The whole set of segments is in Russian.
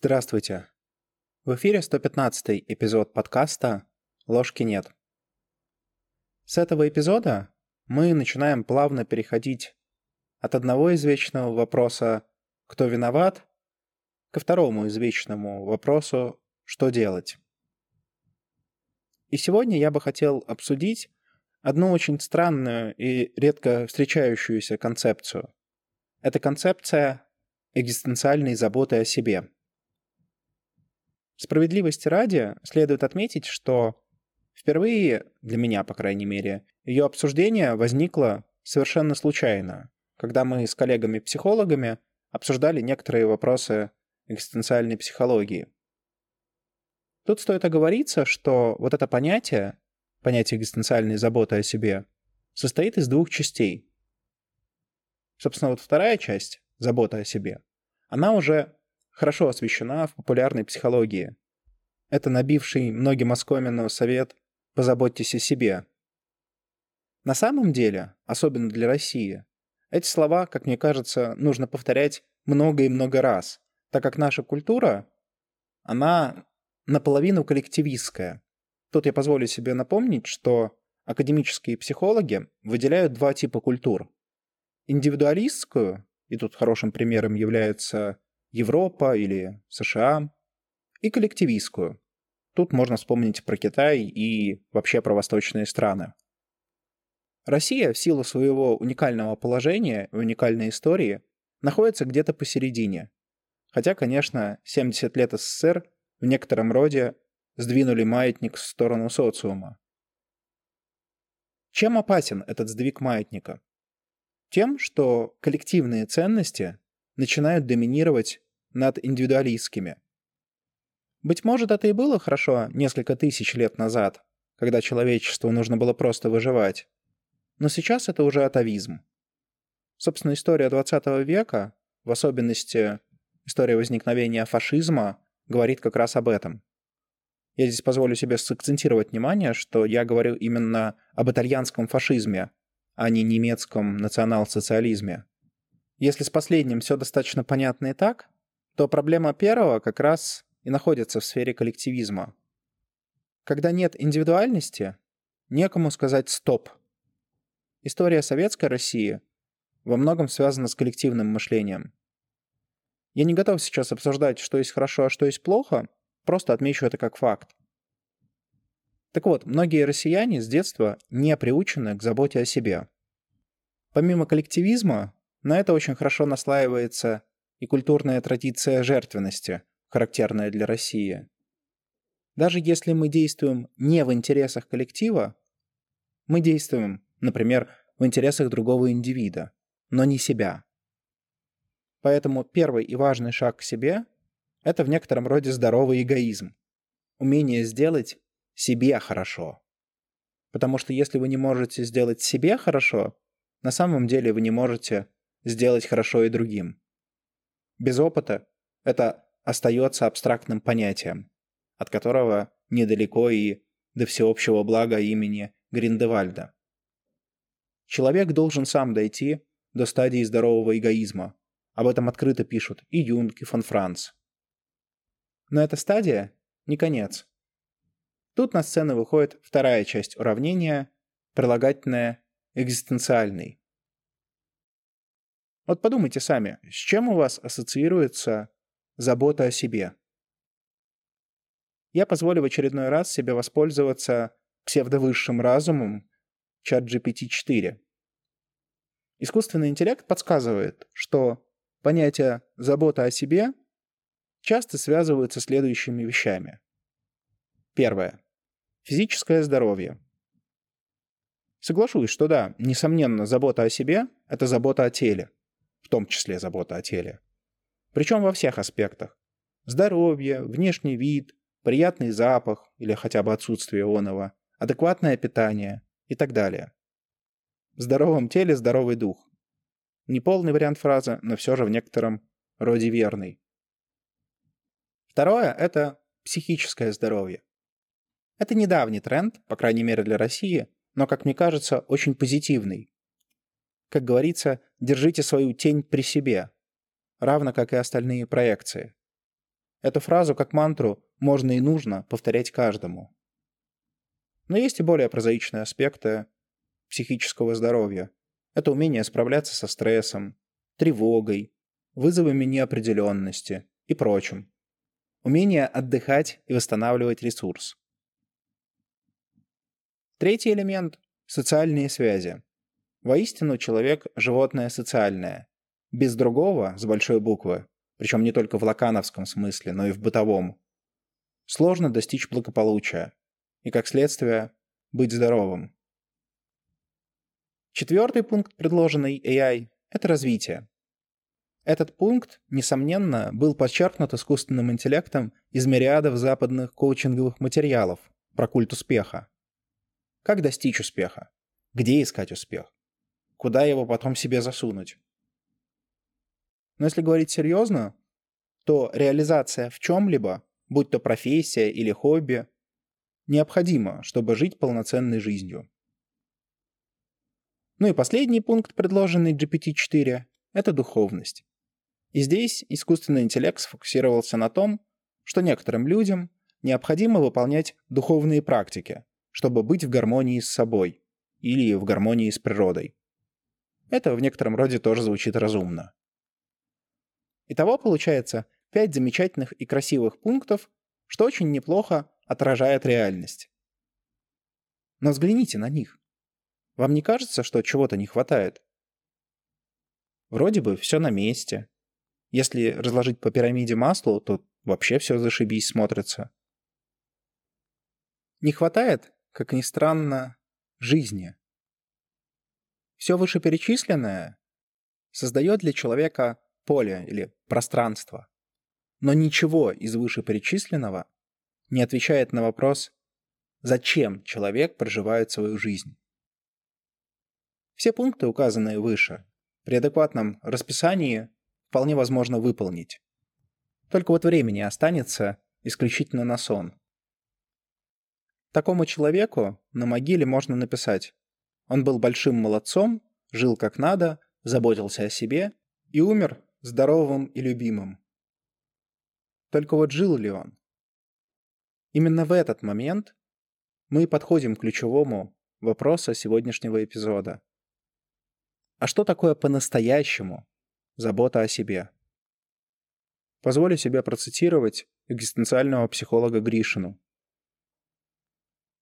Здравствуйте. В эфире 115 эпизод подкаста «Ложки нет». С этого эпизода мы начинаем плавно переходить от одного извечного вопроса «Кто виноват?» ко второму извечному вопросу «Что делать?». И сегодня я бы хотел обсудить одну очень странную и редко встречающуюся концепцию. Это концепция экзистенциальной заботы о себе – Справедливости ради следует отметить, что впервые, для меня, по крайней мере, ее обсуждение возникло совершенно случайно, когда мы с коллегами-психологами обсуждали некоторые вопросы экзистенциальной психологии. Тут стоит оговориться, что вот это понятие, понятие экзистенциальной заботы о себе, состоит из двух частей. Собственно, вот вторая часть, забота о себе, она уже хорошо освещена в популярной психологии. Это набивший многим оскомину совет «позаботьтесь о себе». На самом деле, особенно для России, эти слова, как мне кажется, нужно повторять много и много раз, так как наша культура, она наполовину коллективистская. Тут я позволю себе напомнить, что академические психологи выделяют два типа культур. Индивидуалистскую, и тут хорошим примером является Европа или США, и коллективистскую. Тут можно вспомнить про Китай и вообще про восточные страны. Россия в силу своего уникального положения и уникальной истории находится где-то посередине. Хотя, конечно, 70 лет СССР в некотором роде сдвинули маятник в сторону социума. Чем опасен этот сдвиг маятника? Тем, что коллективные ценности начинают доминировать над индивидуалистскими. Быть может, это и было хорошо несколько тысяч лет назад, когда человечеству нужно было просто выживать. Но сейчас это уже атовизм. Собственно, история 20 века, в особенности история возникновения фашизма, говорит как раз об этом. Я здесь позволю себе сакцентировать внимание, что я говорю именно об итальянском фашизме, а не немецком национал-социализме. Если с последним все достаточно понятно и так, то проблема первого как раз и находится в сфере коллективизма. Когда нет индивидуальности, некому сказать «стоп». История советской России во многом связана с коллективным мышлением. Я не готов сейчас обсуждать, что есть хорошо, а что есть плохо, просто отмечу это как факт. Так вот, многие россияне с детства не приучены к заботе о себе. Помимо коллективизма, на это очень хорошо наслаивается и культурная традиция жертвенности, характерная для России. Даже если мы действуем не в интересах коллектива, мы действуем, например, в интересах другого индивида, но не себя. Поэтому первый и важный шаг к себе – это в некотором роде здоровый эгоизм. Умение сделать себе хорошо. Потому что если вы не можете сделать себе хорошо, на самом деле вы не можете сделать хорошо и другим. Без опыта это остается абстрактным понятием, от которого недалеко и до всеобщего блага имени Гриндевальда. Человек должен сам дойти до стадии здорового эгоизма. Об этом открыто пишут и Юнг, и фон Франц. Но эта стадия не конец. Тут на сцену выходит вторая часть уравнения, прилагательная экзистенциальный. Вот подумайте сами, с чем у вас ассоциируется забота о себе? Я позволю в очередной раз себе воспользоваться псевдовысшим разумом чат GPT-4. Искусственный интеллект подсказывает, что понятие «забота о себе» часто связываются следующими вещами. Первое. Физическое здоровье. Соглашусь, что да, несомненно, забота о себе – это забота о теле в том числе забота о теле. Причем во всех аспектах. Здоровье, внешний вид, приятный запах или хотя бы отсутствие оного, адекватное питание и так далее. В здоровом теле здоровый дух. Неполный вариант фразы, но все же в некотором роде верный. Второе – это психическое здоровье. Это недавний тренд, по крайней мере для России, но, как мне кажется, очень позитивный. Как говорится, держите свою тень при себе, равно как и остальные проекции. Эту фразу как мантру можно и нужно повторять каждому. Но есть и более прозаичные аспекты психического здоровья. Это умение справляться со стрессом, тревогой, вызовами неопределенности и прочим. Умение отдыхать и восстанавливать ресурс. Третий элемент – социальные связи. Воистину человек – животное социальное. Без другого, с большой буквы, причем не только в лакановском смысле, но и в бытовом, сложно достичь благополучия и, как следствие, быть здоровым. Четвертый пункт, предложенный AI, это развитие. Этот пункт, несомненно, был подчеркнут искусственным интеллектом из мириадов западных коучинговых материалов про культ успеха. Как достичь успеха? Где искать успех? Куда его потом себе засунуть? Но если говорить серьезно, то реализация в чем-либо, будь то профессия или хобби, необходима, чтобы жить полноценной жизнью. Ну и последний пункт, предложенный GPT-4, это духовность. И здесь искусственный интеллект сфокусировался на том, что некоторым людям необходимо выполнять духовные практики, чтобы быть в гармонии с собой или в гармонии с природой. Это в некотором роде тоже звучит разумно. Итого получается пять замечательных и красивых пунктов, что очень неплохо отражает реальность. Но взгляните на них. Вам не кажется, что чего-то не хватает? Вроде бы все на месте. Если разложить по пирамиде масло, то вообще все зашибись смотрится. Не хватает, как ни странно, жизни. Все вышеперечисленное создает для человека поле или пространство. Но ничего из вышеперечисленного не отвечает на вопрос, зачем человек проживает свою жизнь. Все пункты, указанные выше, при адекватном расписании вполне возможно выполнить. Только вот времени останется исключительно на сон. Такому человеку на могиле можно написать «Он был большим молодцом, жил как надо, заботился о себе и умер здоровым и любимым. Только вот жил ли он? Именно в этот момент мы подходим к ключевому вопросу сегодняшнего эпизода. А что такое по-настоящему забота о себе? Позволю себе процитировать экзистенциального психолога Гришину.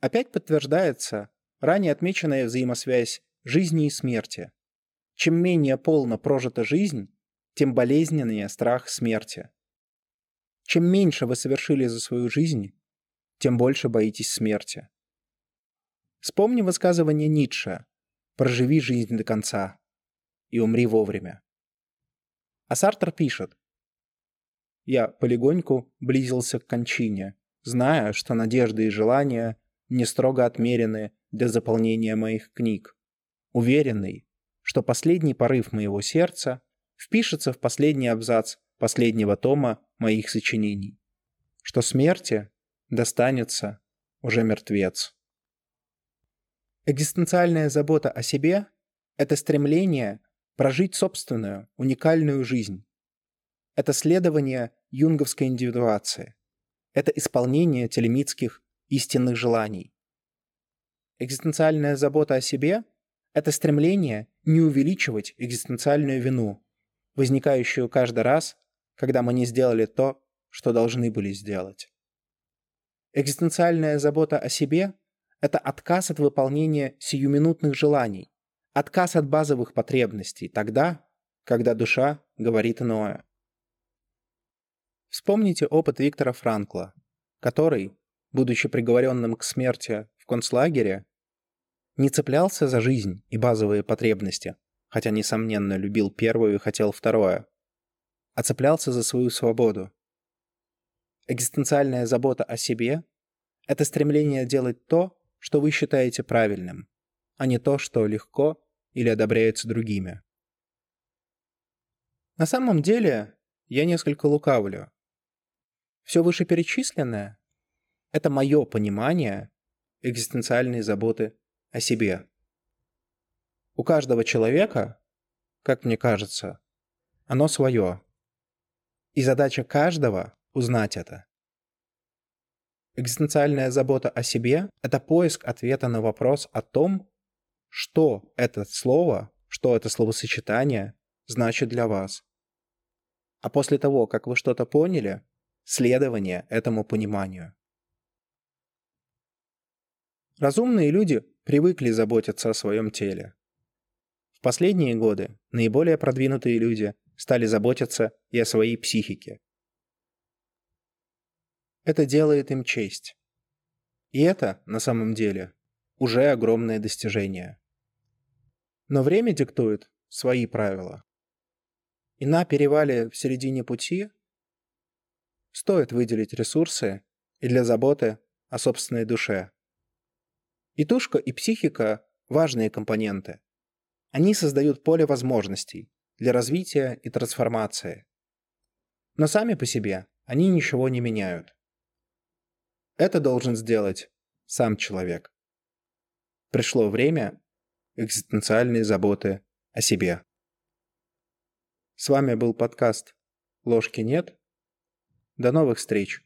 Опять подтверждается ранее отмеченная взаимосвязь жизни и смерти. Чем менее полно прожита жизнь, тем болезненнее страх смерти. Чем меньше вы совершили за свою жизнь, тем больше боитесь смерти. Вспомни высказывание Ницше «Проживи жизнь до конца и умри вовремя». А Сартер пишет «Я полегоньку близился к кончине, зная, что надежды и желания не строго отмерены для заполнения моих книг, уверенный, что последний порыв моего сердца впишется в последний абзац последнего тома моих сочинений, что смерти достанется уже мертвец. Экзистенциальная забота о себе – это стремление прожить собственную, уникальную жизнь. Это следование юнговской индивидуации. Это исполнение телемитских истинных желаний. Экзистенциальная забота о себе – это стремление не увеличивать экзистенциальную вину, возникающую каждый раз, когда мы не сделали то, что должны были сделать. Экзистенциальная забота о себе – это отказ от выполнения сиюминутных желаний, отказ от базовых потребностей тогда, когда душа говорит иное. Вспомните опыт Виктора Франкла, который, будучи приговоренным к смерти в концлагере, не цеплялся за жизнь и базовые потребности – хотя, несомненно, любил первую и хотел второе, а цеплялся за свою свободу. Экзистенциальная забота о себе – это стремление делать то, что вы считаете правильным, а не то, что легко или одобряется другими. На самом деле, я несколько лукавлю. Все вышеперечисленное – это мое понимание экзистенциальной заботы о себе. У каждого человека, как мне кажется, оно свое. И задача каждого узнать это. Экзистенциальная забота о себе — это поиск ответа на вопрос о том, что это слово, что это словосочетание значит для вас. А после того, как вы что-то поняли, следование этому пониманию. Разумные люди привыкли заботиться о своем теле. В последние годы наиболее продвинутые люди стали заботиться и о своей психике. Это делает им честь. И это, на самом деле, уже огромное достижение. Но время диктует свои правила. И на перевале в середине пути стоит выделить ресурсы и для заботы о собственной душе. И тушка, и психика – важные компоненты. Они создают поле возможностей для развития и трансформации. Но сами по себе они ничего не меняют. Это должен сделать сам человек. Пришло время экзистенциальной заботы о себе. С вами был подкаст «Ложки нет». До новых встреч!